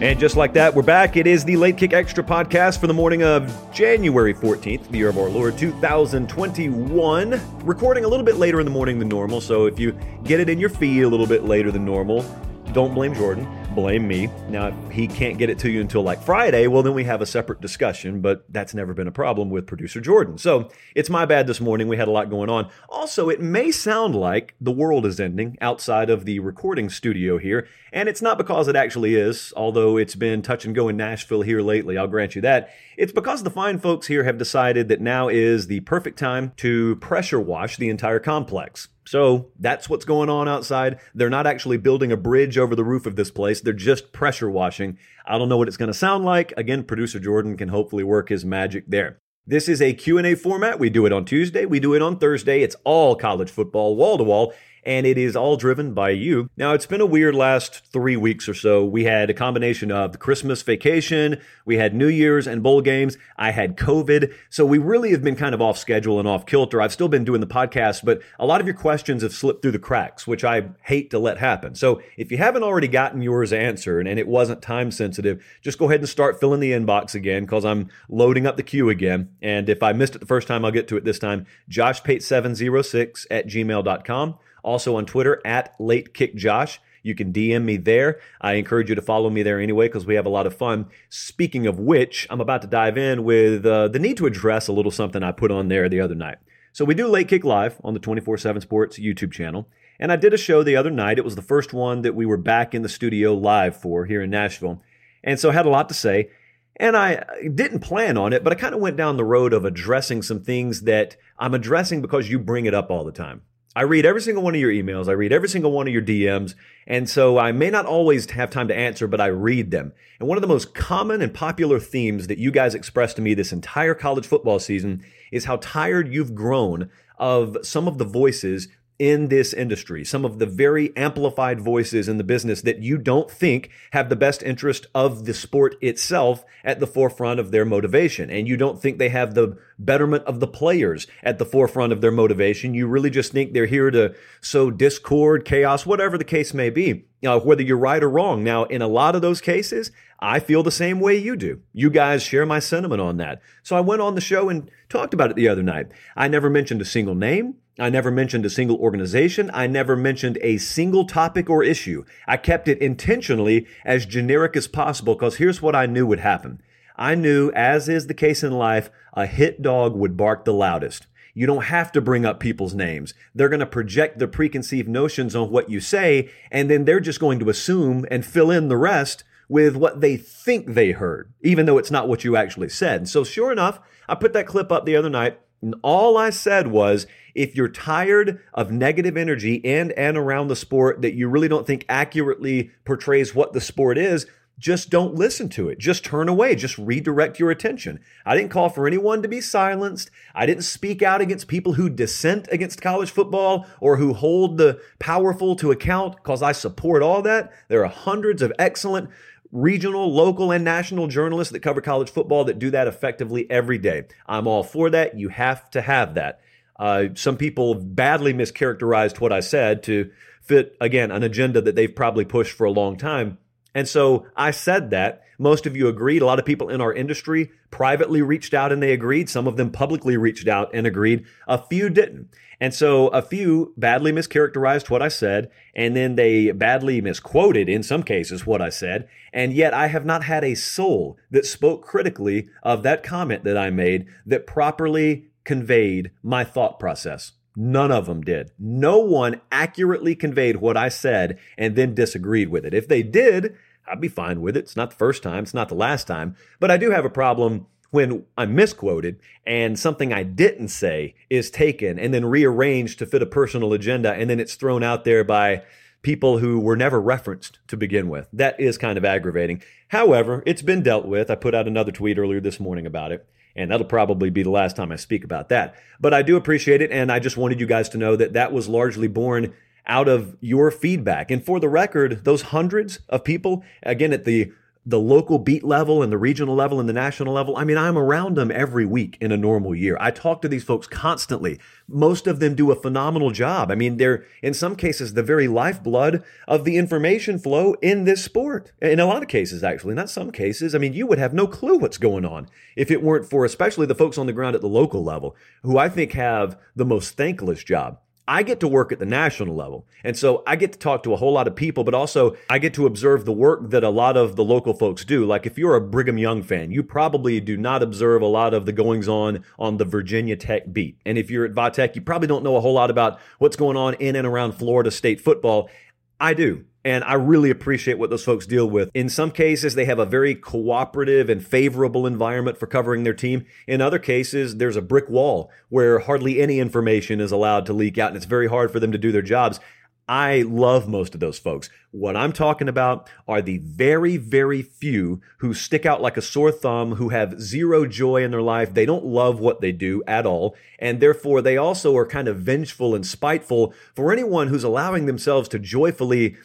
And just like that, we're back. It is the Late Kick Extra podcast for the morning of January 14th, the year of our Lord 2021. Recording a little bit later in the morning than normal, so if you get it in your feed a little bit later than normal, don't blame Jordan blame me. Now, if he can't get it to you until like Friday, well, then we have a separate discussion, but that's never been a problem with producer Jordan. So it's my bad this morning. We had a lot going on. Also, it may sound like the world is ending outside of the recording studio here, and it's not because it actually is, although it's been touch and go in Nashville here lately, I'll grant you that. It's because the fine folks here have decided that now is the perfect time to pressure wash the entire complex. So that's what's going on outside. They're not actually building a bridge over the roof of this place. They're just pressure washing. I don't know what it's going to sound like. Again, producer Jordan can hopefully work his magic there. This is a Q&A format. We do it on Tuesday, we do it on Thursday. It's all college football wall to wall and it is all driven by you. Now, it's been a weird last three weeks or so. We had a combination of Christmas vacation, we had New Year's and bowl games, I had COVID. So we really have been kind of off schedule and off kilter. I've still been doing the podcast, but a lot of your questions have slipped through the cracks, which I hate to let happen. So if you haven't already gotten yours answered and it wasn't time sensitive, just go ahead and start filling the inbox again because I'm loading up the queue again. And if I missed it the first time, I'll get to it this time. JoshPate706 at gmail.com. Also on Twitter at Late Kick Josh. You can DM me there. I encourage you to follow me there anyway because we have a lot of fun. Speaking of which, I'm about to dive in with uh, the need to address a little something I put on there the other night. So we do Late Kick Live on the 24 7 Sports YouTube channel. And I did a show the other night. It was the first one that we were back in the studio live for here in Nashville. And so I had a lot to say. And I didn't plan on it, but I kind of went down the road of addressing some things that I'm addressing because you bring it up all the time. I read every single one of your emails. I read every single one of your DMs. And so I may not always have time to answer, but I read them. And one of the most common and popular themes that you guys expressed to me this entire college football season is how tired you've grown of some of the voices in this industry, some of the very amplified voices in the business that you don't think have the best interest of the sport itself at the forefront of their motivation. And you don't think they have the betterment of the players at the forefront of their motivation. You really just think they're here to sow discord, chaos, whatever the case may be, uh, whether you're right or wrong. Now, in a lot of those cases, I feel the same way you do. You guys share my sentiment on that. So I went on the show and talked about it the other night. I never mentioned a single name. I never mentioned a single organization. I never mentioned a single topic or issue. I kept it intentionally as generic as possible because here's what I knew would happen. I knew, as is the case in life, a hit dog would bark the loudest. You don't have to bring up people's names. They're going to project their preconceived notions on what you say, and then they're just going to assume and fill in the rest with what they think they heard, even though it's not what you actually said. And So, sure enough, I put that clip up the other night. And all I said was if you're tired of negative energy in and around the sport that you really don't think accurately portrays what the sport is, just don't listen to it. Just turn away. Just redirect your attention. I didn't call for anyone to be silenced. I didn't speak out against people who dissent against college football or who hold the powerful to account because I support all that. There are hundreds of excellent regional, local, and national journalists that cover college football that do that effectively every day. I'm all for that. You have to have that. Uh, some people badly mischaracterized what I said to fit, again, an agenda that they've probably pushed for a long time. And so I said that. Most of you agreed. A lot of people in our industry privately reached out and they agreed. Some of them publicly reached out and agreed. A few didn't. And so a few badly mischaracterized what I said, and then they badly misquoted, in some cases, what I said. And yet I have not had a soul that spoke critically of that comment that I made that properly conveyed my thought process. None of them did. No one accurately conveyed what I said and then disagreed with it. If they did, I'd be fine with it. It's not the first time, it's not the last time. But I do have a problem when I'm misquoted and something I didn't say is taken and then rearranged to fit a personal agenda and then it's thrown out there by people who were never referenced to begin with. That is kind of aggravating. However, it's been dealt with. I put out another tweet earlier this morning about it, and that'll probably be the last time I speak about that. But I do appreciate it, and I just wanted you guys to know that that was largely born out of your feedback. And for the record, those hundreds of people, again, at the the local beat level and the regional level and the national level. I mean, I'm around them every week in a normal year. I talk to these folks constantly. Most of them do a phenomenal job. I mean, they're in some cases the very lifeblood of the information flow in this sport. In a lot of cases, actually, not some cases. I mean, you would have no clue what's going on if it weren't for especially the folks on the ground at the local level who I think have the most thankless job. I get to work at the national level. And so I get to talk to a whole lot of people, but also I get to observe the work that a lot of the local folks do. Like if you're a Brigham Young fan, you probably do not observe a lot of the goings on on the Virginia Tech beat. And if you're at Vatech, you probably don't know a whole lot about what's going on in and around Florida State football. I do. And I really appreciate what those folks deal with. In some cases, they have a very cooperative and favorable environment for covering their team. In other cases, there's a brick wall where hardly any information is allowed to leak out, and it's very hard for them to do their jobs. I love most of those folks. What I'm talking about are the very, very few who stick out like a sore thumb, who have zero joy in their life. They don't love what they do at all. And therefore, they also are kind of vengeful and spiteful for anyone who's allowing themselves to joyfully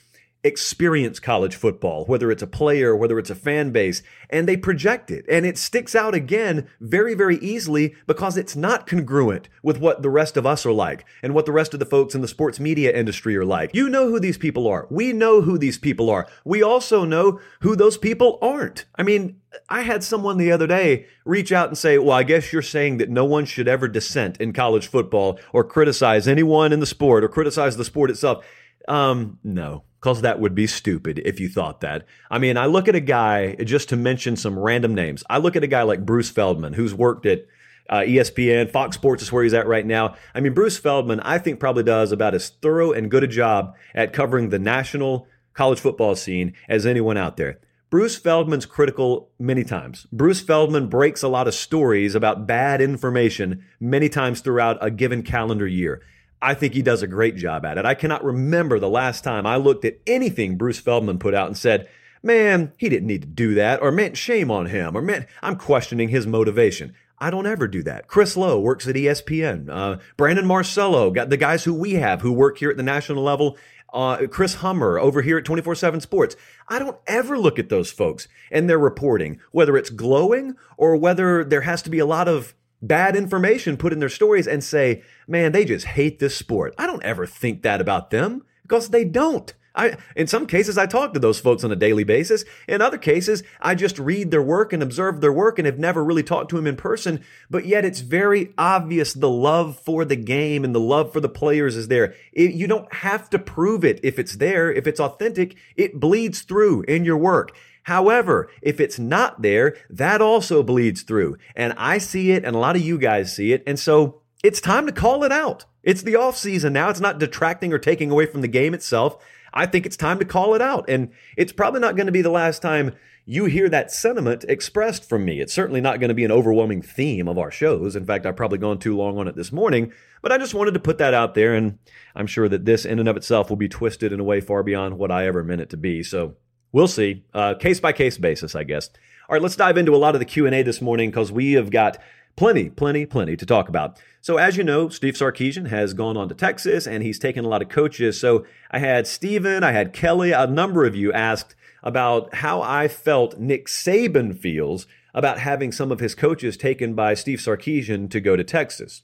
experience college football, whether it's a player, whether it's a fan base, and they project it. And it sticks out again very, very easily because it's not congruent with what the rest of us are like and what the rest of the folks in the sports media industry are like. You know who these people are. We know who these people are. We also know who those people aren't. I mean, I had someone the other day reach out and say, Well, I guess you're saying that no one should ever dissent in college football or criticize anyone in the sport or criticize the sport itself. Um, no, because that would be stupid if you thought that. I mean, I look at a guy, just to mention some random names, I look at a guy like Bruce Feldman, who's worked at uh, ESPN, Fox Sports is where he's at right now. I mean, Bruce Feldman, I think probably does about as thorough and good a job at covering the national college football scene as anyone out there. Bruce Feldman's critical many times. Bruce Feldman breaks a lot of stories about bad information many times throughout a given calendar year. I think he does a great job at it. I cannot remember the last time I looked at anything Bruce Feldman put out and said, man, he didn't need to do that, or meant shame on him, or man, I'm questioning his motivation. I don't ever do that. Chris Low works at ESPN. Uh, Brandon Marcello, got the guys who we have who work here at the national level. Uh, Chris Hummer over here at 24 7 Sports. I don't ever look at those folks and their reporting, whether it's glowing or whether there has to be a lot of bad information put in their stories and say, man, they just hate this sport. I don't ever think that about them because they don't. I, in some cases, I talk to those folks on a daily basis. In other cases, I just read their work and observe their work and have never really talked to them in person. But yet, it's very obvious the love for the game and the love for the players is there. It, you don't have to prove it if it's there. If it's authentic, it bleeds through in your work. However, if it's not there, that also bleeds through. And I see it and a lot of you guys see it. And so it's time to call it out. It's the off season now. It's not detracting or taking away from the game itself. I think it's time to call it out. And it's probably not going to be the last time you hear that sentiment expressed from me. It's certainly not going to be an overwhelming theme of our shows. In fact, I've probably gone too long on it this morning, but I just wanted to put that out there. And I'm sure that this in and of itself will be twisted in a way far beyond what I ever meant it to be. So We'll see. Uh, case by case basis, I guess. All right, let's dive into a lot of the Q&A this morning because we have got plenty, plenty, plenty to talk about. So as you know, Steve Sarkisian has gone on to Texas and he's taken a lot of coaches. So I had Steven, I had Kelly, a number of you asked about how I felt Nick Saban feels about having some of his coaches taken by Steve Sarkisian to go to Texas.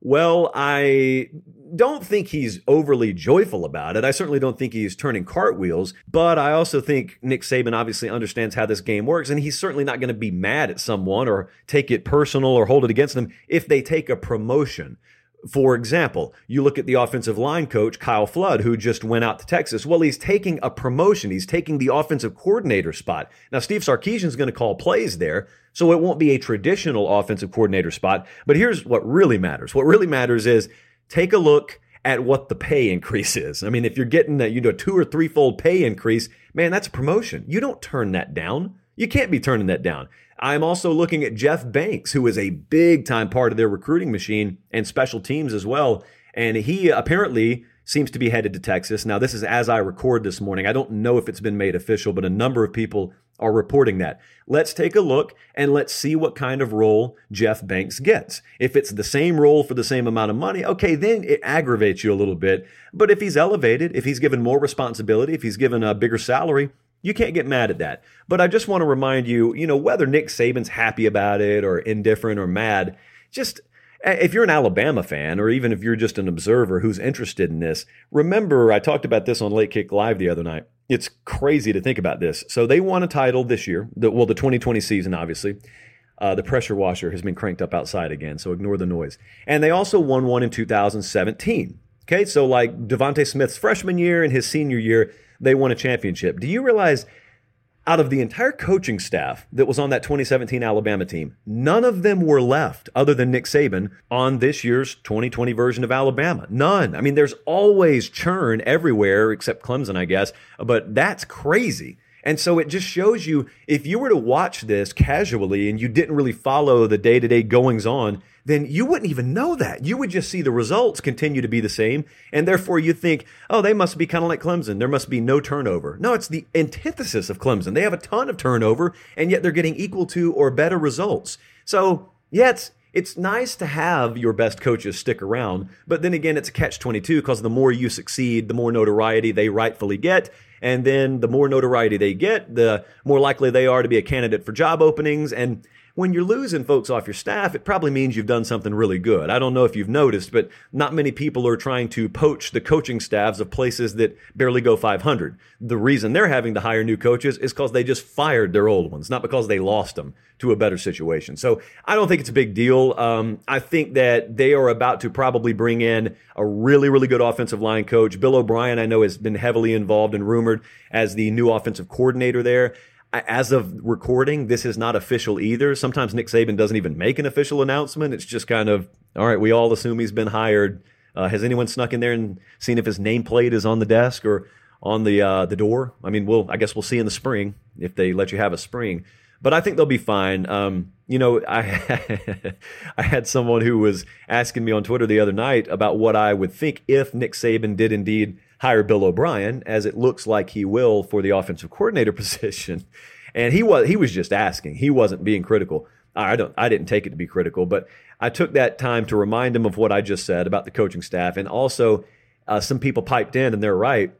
Well, I don't think he's overly joyful about it. I certainly don't think he's turning cartwheels, but I also think Nick Saban obviously understands how this game works, and he's certainly not going to be mad at someone or take it personal or hold it against them if they take a promotion. For example, you look at the offensive line coach, Kyle Flood, who just went out to Texas. Well, he's taking a promotion. He's taking the offensive coordinator spot. Now, Steve Sarkisian's going to call plays there, so it won't be a traditional offensive coordinator spot. But here's what really matters. What really matters is take a look at what the pay increase is. I mean, if you're getting a you know two or threefold pay increase, man, that's a promotion. You don't turn that down. You can't be turning that down. I'm also looking at Jeff Banks, who is a big time part of their recruiting machine and special teams as well. And he apparently seems to be headed to Texas. Now, this is as I record this morning. I don't know if it's been made official, but a number of people are reporting that. Let's take a look and let's see what kind of role Jeff Banks gets. If it's the same role for the same amount of money, okay, then it aggravates you a little bit. But if he's elevated, if he's given more responsibility, if he's given a bigger salary, you can't get mad at that. But I just want to remind you, you know, whether Nick Saban's happy about it or indifferent or mad, just if you're an Alabama fan, or even if you're just an observer who's interested in this, remember I talked about this on Late Kick Live the other night. It's crazy to think about this. So they won a title this year, the, well, the 2020 season, obviously. Uh, the pressure washer has been cranked up outside again, so ignore the noise. And they also won one in 2017. Okay, so like DeVonta Smith's freshman year and his senior year, they won a championship. Do you realize out of the entire coaching staff that was on that 2017 Alabama team, none of them were left other than Nick Saban on this year's 2020 version of Alabama. None. I mean, there's always churn everywhere except Clemson, I guess, but that's crazy. And so it just shows you if you were to watch this casually and you didn't really follow the day to day goings on, then you wouldn't even know that. You would just see the results continue to be the same. And therefore you think, oh, they must be kind of like Clemson. There must be no turnover. No, it's the antithesis of Clemson. They have a ton of turnover and yet they're getting equal to or better results. So yeah, it's, it's nice to have your best coaches stick around, but then again, it's a catch 22 because the more you succeed, the more notoriety they rightfully get. And then the more notoriety they get, the more likely they are to be a candidate for job openings. And when you're losing folks off your staff, it probably means you've done something really good. I don't know if you've noticed, but not many people are trying to poach the coaching staffs of places that barely go 500. The reason they're having to hire new coaches is because they just fired their old ones, not because they lost them to a better situation. So I don't think it's a big deal. Um, I think that they are about to probably bring in a really, really good offensive line coach. Bill O'Brien, I know, has been heavily involved and rumored as the new offensive coordinator there as of recording, this is not official either. Sometimes Nick Saban doesn't even make an official announcement. It's just kind of, all right, we all assume he's been hired. Uh, has anyone snuck in there and seen if his nameplate is on the desk or on the uh, the door? I mean, we'll I guess we'll see in the spring if they let you have a spring. But I think they'll be fine. Um, you know, I I had someone who was asking me on Twitter the other night about what I would think if Nick Saban did indeed hire Bill O'Brien, as it looks like he will for the offensive coordinator position. And he was he was just asking. He wasn't being critical. I don't I didn't take it to be critical, but I took that time to remind him of what I just said about the coaching staff, and also uh, some people piped in, and they're right.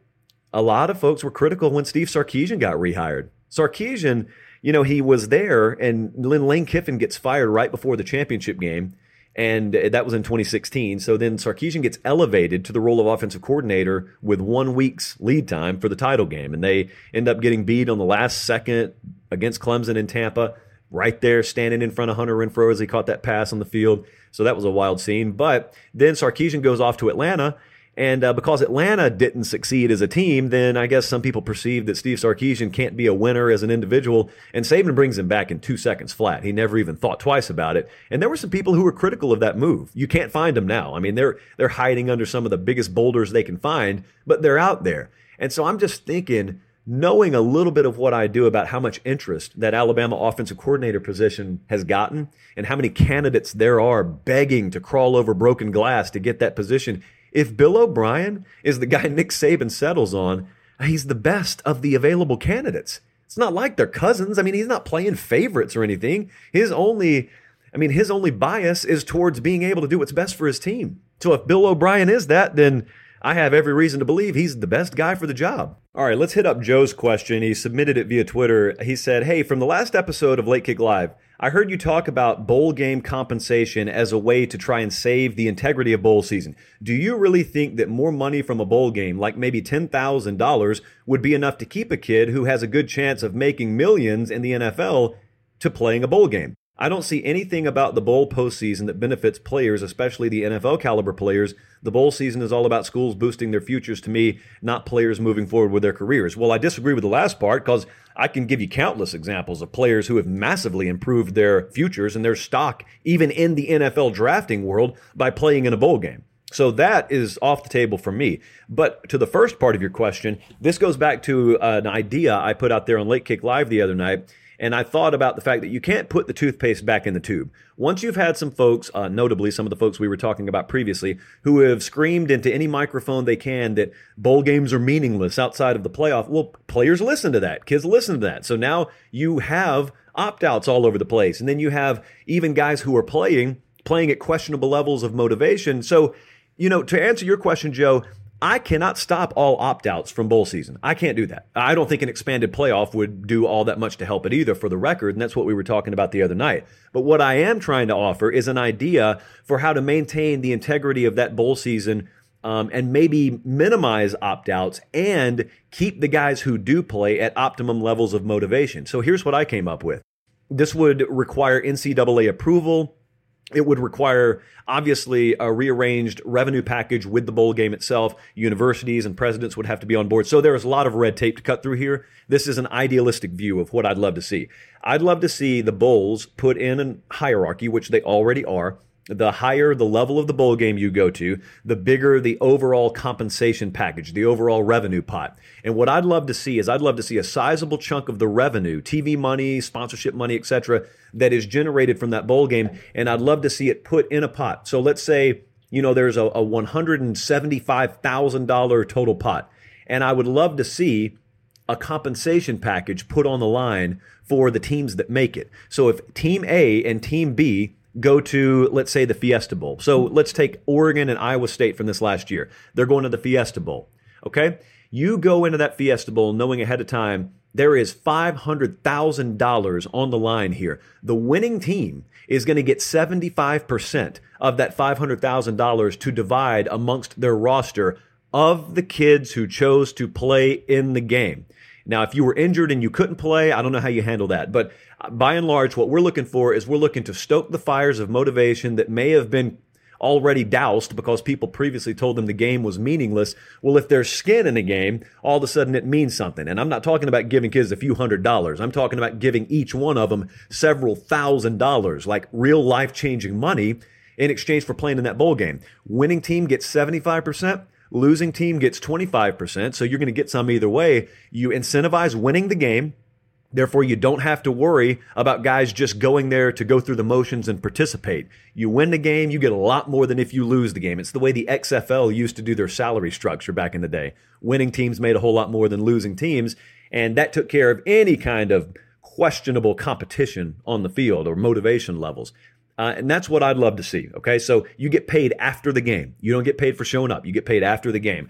A lot of folks were critical when Steve Sarkisian got rehired. Sarkisian, you know, he was there, and Lynn Lane Kiffin gets fired right before the championship game and that was in 2016. So then Sarkisian gets elevated to the role of offensive coordinator with one week's lead time for the title game, and they end up getting beat on the last second against Clemson in Tampa, right there standing in front of Hunter Renfrow as he caught that pass on the field. So that was a wild scene. But then Sarkisian goes off to Atlanta and uh, because Atlanta didn't succeed as a team, then I guess some people perceive that Steve Sarkisian can't be a winner as an individual. And Saban brings him back in two seconds flat. He never even thought twice about it. And there were some people who were critical of that move. You can't find them now. I mean, they're they're hiding under some of the biggest boulders they can find, but they're out there. And so I'm just thinking, knowing a little bit of what I do about how much interest that Alabama offensive coordinator position has gotten, and how many candidates there are begging to crawl over broken glass to get that position if Bill O'Brien is the guy Nick Saban settles on, he's the best of the available candidates. It's not like they're cousins. I mean, he's not playing favorites or anything. His only, I mean, his only bias is towards being able to do what's best for his team. So if Bill O'Brien is that, then I have every reason to believe he's the best guy for the job. All right, let's hit up Joe's question. He submitted it via Twitter. He said, Hey, from the last episode of Late Kick Live, I heard you talk about bowl game compensation as a way to try and save the integrity of bowl season. Do you really think that more money from a bowl game, like maybe $10,000, would be enough to keep a kid who has a good chance of making millions in the NFL to playing a bowl game? I don't see anything about the bowl postseason that benefits players, especially the NFL caliber players. The bowl season is all about schools boosting their futures to me, not players moving forward with their careers. Well, I disagree with the last part because I can give you countless examples of players who have massively improved their futures and their stock, even in the NFL drafting world, by playing in a bowl game. So that is off the table for me. But to the first part of your question, this goes back to uh, an idea I put out there on Late Kick Live the other night. And I thought about the fact that you can't put the toothpaste back in the tube. Once you've had some folks, uh, notably some of the folks we were talking about previously, who have screamed into any microphone they can that bowl games are meaningless outside of the playoff, well, players listen to that. Kids listen to that. So now you have opt outs all over the place. And then you have even guys who are playing, playing at questionable levels of motivation. So you know, to answer your question, Joe, I cannot stop all opt outs from bowl season. I can't do that. I don't think an expanded playoff would do all that much to help it either for the record. And that's what we were talking about the other night. But what I am trying to offer is an idea for how to maintain the integrity of that bowl season um, and maybe minimize opt outs and keep the guys who do play at optimum levels of motivation. So here's what I came up with this would require NCAA approval it would require, obviously, a rearranged revenue package with the bowl game itself. Universities and presidents would have to be on board. So there is a lot of red tape to cut through here. This is an idealistic view of what I'd love to see. I'd love to see the bowls put in a hierarchy, which they already are, the higher the level of the bowl game you go to, the bigger the overall compensation package, the overall revenue pot. And what I'd love to see is I'd love to see a sizable chunk of the revenue, TV money, sponsorship money, etc., that is generated from that bowl game, and I'd love to see it put in a pot. So let's say you know there's a, a $175,000 total pot, and I would love to see a compensation package put on the line for the teams that make it. So if Team A and Team B go to, let's say, the Fiesta Bowl. So let's take Oregon and Iowa State from this last year. They're going to the Fiesta Bowl. Okay? You go into that Fiesta Bowl knowing ahead of time there is $500,000 on the line here. The winning team is going to get 75% of that $500,000 to divide amongst their roster of the kids who chose to play in the game. Now, if you were injured and you couldn't play, I don't know how you handle that. But by and large, what we're looking for is we're looking to stoke the fires of motivation that may have been already doused because people previously told them the game was meaningless. Well, if there's skin in the game, all of a sudden it means something. And I'm not talking about giving kids a few hundred dollars. I'm talking about giving each one of them several thousand dollars, like real life changing money in exchange for playing in that bowl game. Winning team gets 75%. Losing team gets 25%. So you're going to get some either way. You incentivize winning the game. Therefore, you don't have to worry about guys just going there to go through the motions and participate. You win the game, you get a lot more than if you lose the game. It's the way the XFL used to do their salary structure back in the day. Winning teams made a whole lot more than losing teams, and that took care of any kind of questionable competition on the field or motivation levels. Uh, and that's what I'd love to see. Okay. So you get paid after the game. You don't get paid for showing up. You get paid after the game.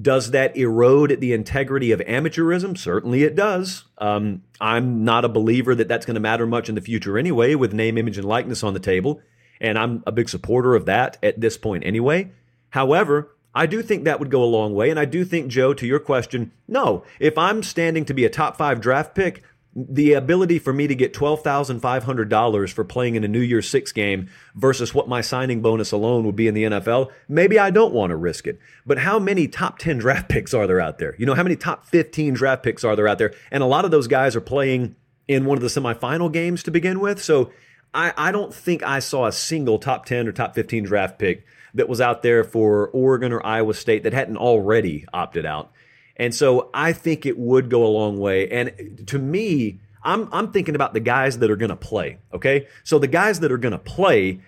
Does that erode the integrity of amateurism? Certainly it does. Um, I'm not a believer that that's going to matter much in the future anyway, with name, image, and likeness on the table. And I'm a big supporter of that at this point anyway. However, I do think that would go a long way. And I do think, Joe, to your question, no, if I'm standing to be a top five draft pick, the ability for me to get $12,500 for playing in a New Year's Six game versus what my signing bonus alone would be in the NFL, maybe I don't want to risk it. But how many top 10 draft picks are there out there? You know, how many top 15 draft picks are there out there? And a lot of those guys are playing in one of the semifinal games to begin with. So I, I don't think I saw a single top 10 or top 15 draft pick that was out there for Oregon or Iowa State that hadn't already opted out. And so I think it would go a long way. And to me, I'm, I'm thinking about the guys that are going to play. Okay. So the guys that are going to play,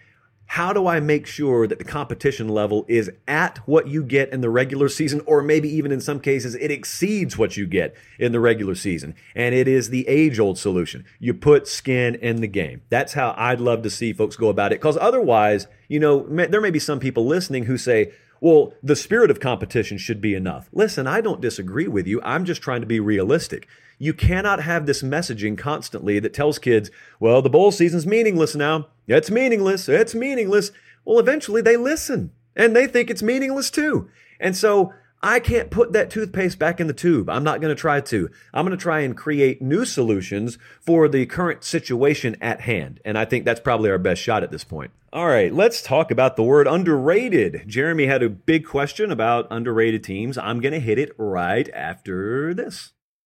how do I make sure that the competition level is at what you get in the regular season, or maybe even in some cases, it exceeds what you get in the regular season? And it is the age old solution. You put skin in the game. That's how I'd love to see folks go about it. Because otherwise, you know, there may be some people listening who say, well, the spirit of competition should be enough. Listen, I don't disagree with you. I'm just trying to be realistic. You cannot have this messaging constantly that tells kids, well, the bowl season's meaningless now. It's meaningless. It's meaningless. Well, eventually they listen and they think it's meaningless too. And so I can't put that toothpaste back in the tube. I'm not going to try to. I'm going to try and create new solutions for the current situation at hand. And I think that's probably our best shot at this point. All right, let's talk about the word underrated. Jeremy had a big question about underrated teams. I'm going to hit it right after this.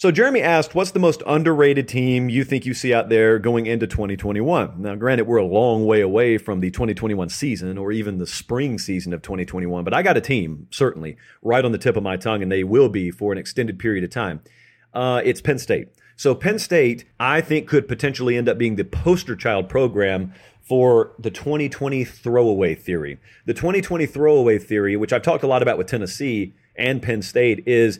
So Jeremy asked, "What's the most underrated team you think you see out there going into 2021?" Now, granted, we're a long way away from the 2021 season or even the spring season of 2021, but I got a team certainly right on the tip of my tongue, and they will be for an extended period of time. Uh, it's Penn State. So Penn State, I think, could potentially end up being the poster child program for the 2020 throwaway theory. The 2020 throwaway theory, which I've talked a lot about with Tennessee and Penn State, is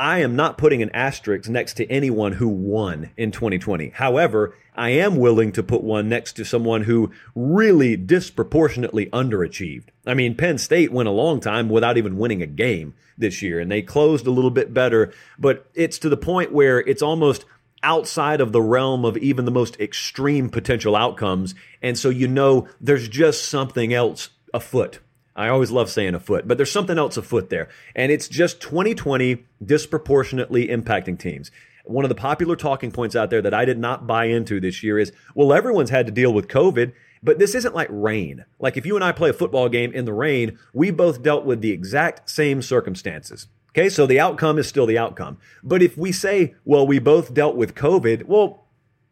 I am not putting an asterisk next to anyone who won in 2020. However, I am willing to put one next to someone who really disproportionately underachieved. I mean, Penn State went a long time without even winning a game this year, and they closed a little bit better, but it's to the point where it's almost outside of the realm of even the most extreme potential outcomes. And so you know there's just something else afoot I always love saying afoot, but there's something else afoot there. And it's just 2020 disproportionately impacting teams. One of the popular talking points out there that I did not buy into this year is well, everyone's had to deal with COVID, but this isn't like rain. Like if you and I play a football game in the rain, we both dealt with the exact same circumstances. Okay, so the outcome is still the outcome. But if we say, well, we both dealt with COVID, well,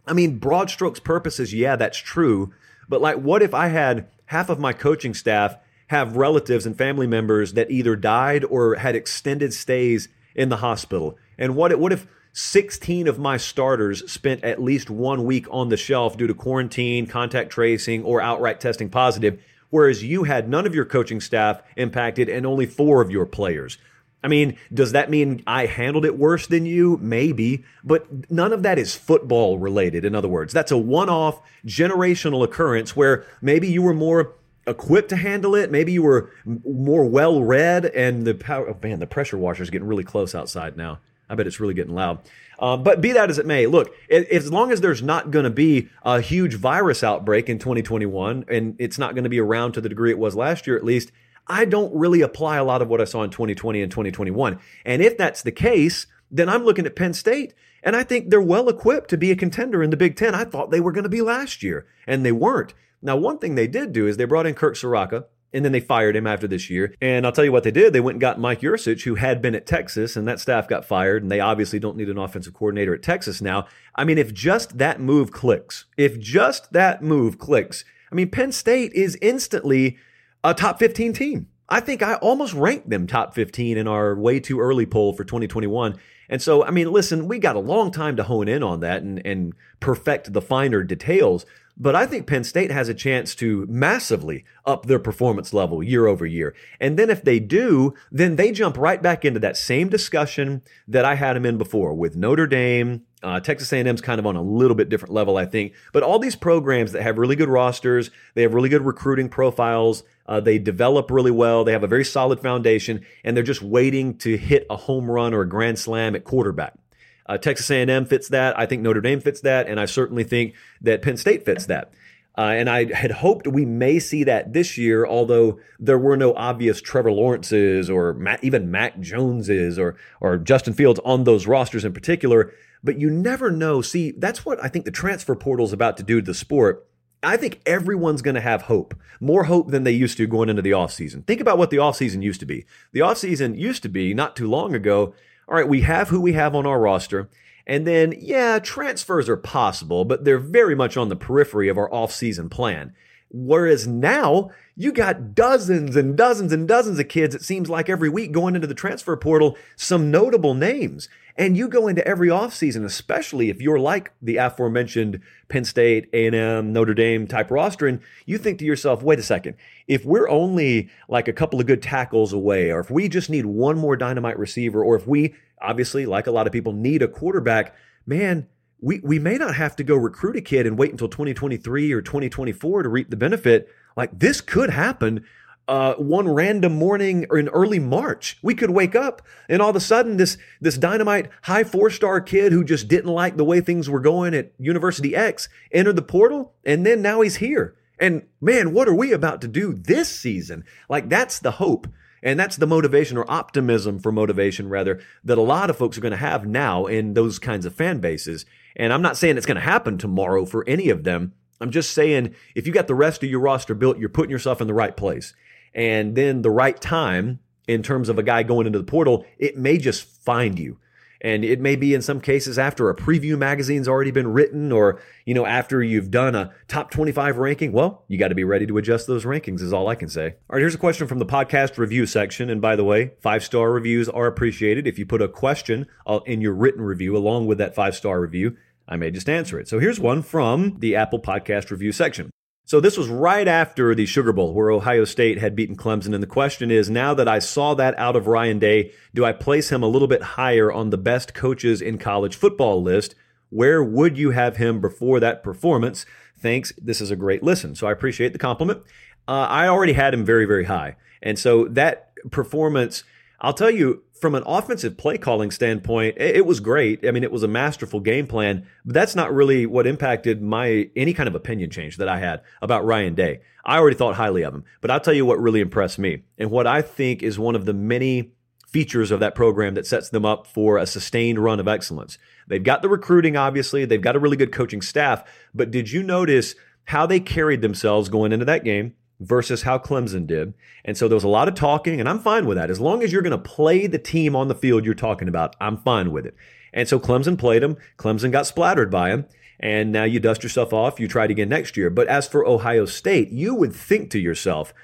I mean, broad strokes purposes, yeah, that's true. But like, what if I had half of my coaching staff have relatives and family members that either died or had extended stays in the hospital. And what, what if 16 of my starters spent at least one week on the shelf due to quarantine, contact tracing, or outright testing positive, whereas you had none of your coaching staff impacted and only four of your players? I mean, does that mean I handled it worse than you? Maybe, but none of that is football related. In other words, that's a one off generational occurrence where maybe you were more equipped to handle it. Maybe you were more well read, and the power. Oh man, the pressure washer is getting really close outside now. I bet it's really getting loud. Um, but be that as it may, look, it, as long as there's not going to be a huge virus outbreak in 2021, and it's not going to be around to the degree it was last year, at least, I don't really apply a lot of what I saw in 2020 and 2021. And if that's the case, then I'm looking at Penn State, and I think they're well equipped to be a contender in the Big Ten. I thought they were going to be last year, and they weren't. Now, one thing they did do is they brought in Kirk Ciarrocca, and then they fired him after this year. And I'll tell you what they did. They went and got Mike Yurcich, who had been at Texas, and that staff got fired. And they obviously don't need an offensive coordinator at Texas now. I mean, if just that move clicks, if just that move clicks, I mean, Penn State is instantly a top 15 team. I think I almost ranked them top 15 in our way too early poll for 2021. And so, I mean, listen, we got a long time to hone in on that and, and perfect the finer details. But I think Penn State has a chance to massively up their performance level year over year. And then if they do, then they jump right back into that same discussion that I had them in before with Notre Dame. Uh, Texas A&M's kind of on a little bit different level, I think. But all these programs that have really good rosters, they have really good recruiting profiles, uh, they develop really well, they have a very solid foundation, and they're just waiting to hit a home run or a grand slam at quarterback. Uh, Texas A&M fits that. I think Notre Dame fits that, and I certainly think that Penn State fits that. Uh, and I had hoped we may see that this year, although there were no obvious Trevor Lawrences or Matt, even Mac Joneses or or Justin Fields on those rosters in particular. But you never know. See, that's what I think the transfer portal is about to do to the sport. I think everyone's going to have hope, more hope than they used to going into the offseason. Think about what the offseason used to be. The offseason used to be, not too long ago, all right, we have who we have on our roster. And then, yeah, transfers are possible, but they're very much on the periphery of our offseason plan. Whereas now, you got dozens and dozens and dozens of kids, it seems like every week going into the transfer portal, some notable names. And you go into every offseason, especially if you're like the aforementioned Penn State, A&M, Notre Dame type roster, and you think to yourself, wait a second, if we're only like a couple of good tackles away, or if we just need one more dynamite receiver, or if we obviously, like a lot of people, need a quarterback, man, we, we may not have to go recruit a kid and wait until 2023 or 2024 to reap the benefit. Like this could happen uh, one random morning or in early March. We could wake up and all of a sudden this this dynamite high four star kid who just didn't like the way things were going at University X entered the portal and then now he's here. And man, what are we about to do this season? Like that's the hope. And that's the motivation or optimism for motivation, rather, that a lot of folks are going to have now in those kinds of fan bases. And I'm not saying it's going to happen tomorrow for any of them. I'm just saying if you got the rest of your roster built, you're putting yourself in the right place and then the right time in terms of a guy going into the portal, it may just find you. And it may be in some cases after a preview magazine's already been written or, you know, after you've done a top 25 ranking. Well, you got to be ready to adjust those rankings is all I can say. All right, here's a question from the podcast review section. And by the way, five star reviews are appreciated. If you put a question uh, in your written review along with that five star review, I may just answer it. So here's one from the Apple podcast review section. So this was right after the Sugar Bowl where Ohio State had beaten Clemson. And the question is now that I saw that out of Ryan Day, do I place him a little bit higher on the best coaches in college football list? Where would you have him before that performance? Thanks. This is a great listen. So I appreciate the compliment. Uh, I already had him very, very high. And so that performance, I'll tell you, from an offensive play calling standpoint, it was great. I mean, it was a masterful game plan, but that's not really what impacted my any kind of opinion change that I had about Ryan Day. I already thought highly of him, but I'll tell you what really impressed me and what I think is one of the many features of that program that sets them up for a sustained run of excellence. They've got the recruiting, obviously, they've got a really good coaching staff, but did you notice how they carried themselves going into that game? Versus how Clemson did. And so there was a lot of talking, and I'm fine with that. As long as you're going to play the team on the field you're talking about, I'm fine with it. And so Clemson played them. Clemson got splattered by him. And now you dust yourself off. You try it again next year. But as for Ohio State, you would think to yourself,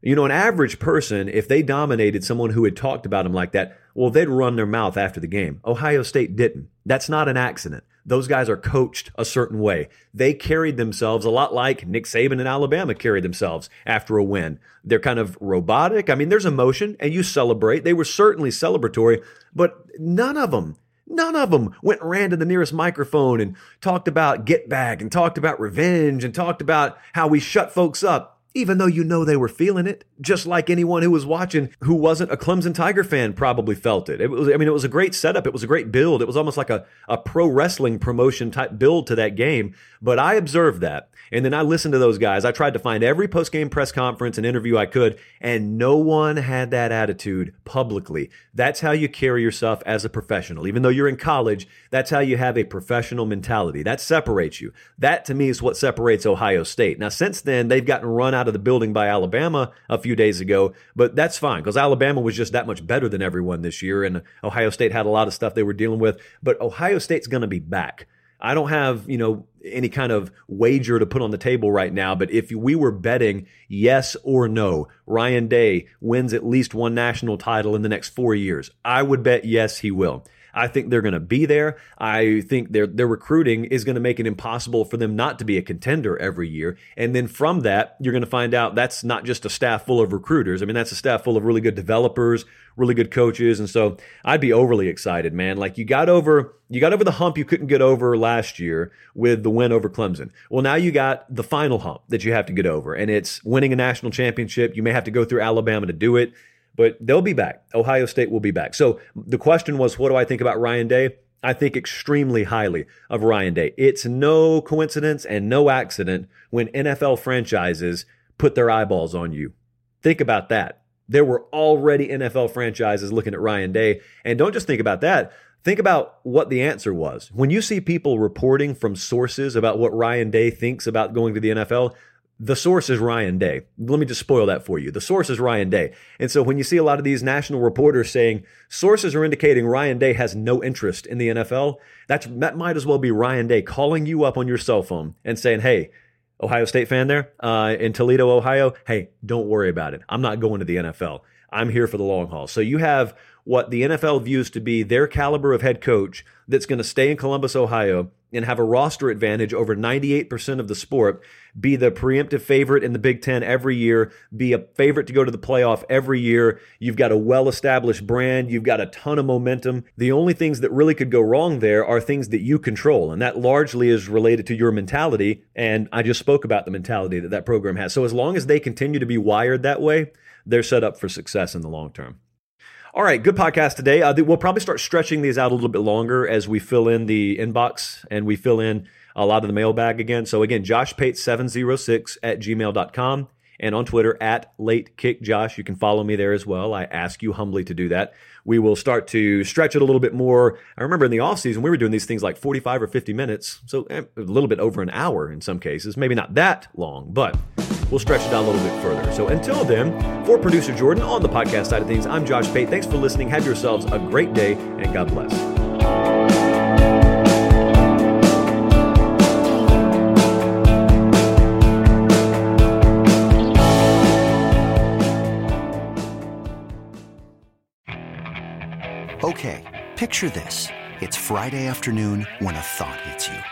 you know, an average person, if they dominated someone who had talked about them like that, well, they'd run their mouth after the game. Ohio State didn't. That's not an accident. Those guys are coached a certain way. They carried themselves a lot like Nick Saban in Alabama carried themselves after a win. They're kind of robotic. I mean, there's emotion and you celebrate. They were certainly celebratory, but none of them None of them went ran to the nearest microphone and talked about get back and talked about revenge and talked about how we shut folks up even though you know they were feeling it, just like anyone who was watching who wasn't a Clemson Tiger fan probably felt it. It was, I mean, it was a great setup. It was a great build. It was almost like a, a pro wrestling promotion type build to that game. But I observed that. And then I listened to those guys. I tried to find every post game press conference and interview I could, and no one had that attitude publicly. That's how you carry yourself as a professional. Even though you're in college, that's how you have a professional mentality. That separates you. That to me is what separates Ohio State. Now, since then, they've gotten run out of the building by Alabama a few days ago, but that's fine because Alabama was just that much better than everyone this year, and Ohio State had a lot of stuff they were dealing with. But Ohio State's going to be back. I don't have, you know, any kind of wager to put on the table right now, but if we were betting yes or no, Ryan Day wins at least one national title in the next four years, I would bet yes, he will. I think they're going to be there. I think their their recruiting is going to make it impossible for them not to be a contender every year. And then from that, you're going to find out that's not just a staff full of recruiters. I mean, that's a staff full of really good developers, really good coaches. And so I'd be overly excited, man. Like you got over you got over the hump you couldn't get over last year with the win over Clemson. Well, now you got the final hump that you have to get over, and it's winning a national championship. You may have to go through Alabama to do it, but they'll be back. Ohio State will be back. So the question was, what do I think about Ryan Day? I think extremely highly of Ryan Day. It's no coincidence and no accident when NFL franchises put their eyeballs on you. Think about that. There were already NFL franchises looking at Ryan Day. And don't just think about that. Think about what the answer was. When you see people reporting from sources about what Ryan Day thinks about going to the NFL, the source is Ryan Day. Let me just spoil that for you. The source is Ryan Day. And so when you see a lot of these national reporters saying sources are indicating Ryan Day has no interest in the NFL, that's, that might as well be Ryan Day calling you up on your cell phone and saying, hey, Ohio State fan there uh, in Toledo, Ohio, hey, don't worry about it. I'm not going to the NFL. I'm here for the long haul. So you have what the NFL views to be their caliber of head coach that's going to stay in Columbus, Ohio, and have a roster advantage over 98% of the sport, be the preemptive favorite in the Big Ten every year, be a favorite to go to the playoff every year. You've got a well established brand, you've got a ton of momentum. The only things that really could go wrong there are things that you control, and that largely is related to your mentality. And I just spoke about the mentality that that program has. So as long as they continue to be wired that way, they're set up for success in the long term. All right, good podcast today. Uh, we'll probably start stretching these out a little bit longer as we fill in the inbox and we fill in a lot of the mailbag again. So again, joshpate706 at gmail.com and on Twitter at late kick Josh. You can follow me there as well. I ask you humbly to do that. We will start to stretch it a little bit more. I remember in the off season we were doing these things like 45 or 50 minutes, so eh, a little bit over an hour in some cases. Maybe not that long, but we'll stretch it out a little bit further. So until then, for producer Jordan on the podcast side of things, I'm Josh Pate. Thanks for listening. Have yourselves a great day and God bless. Okay, picture this. It's Friday afternoon when a thought hits you.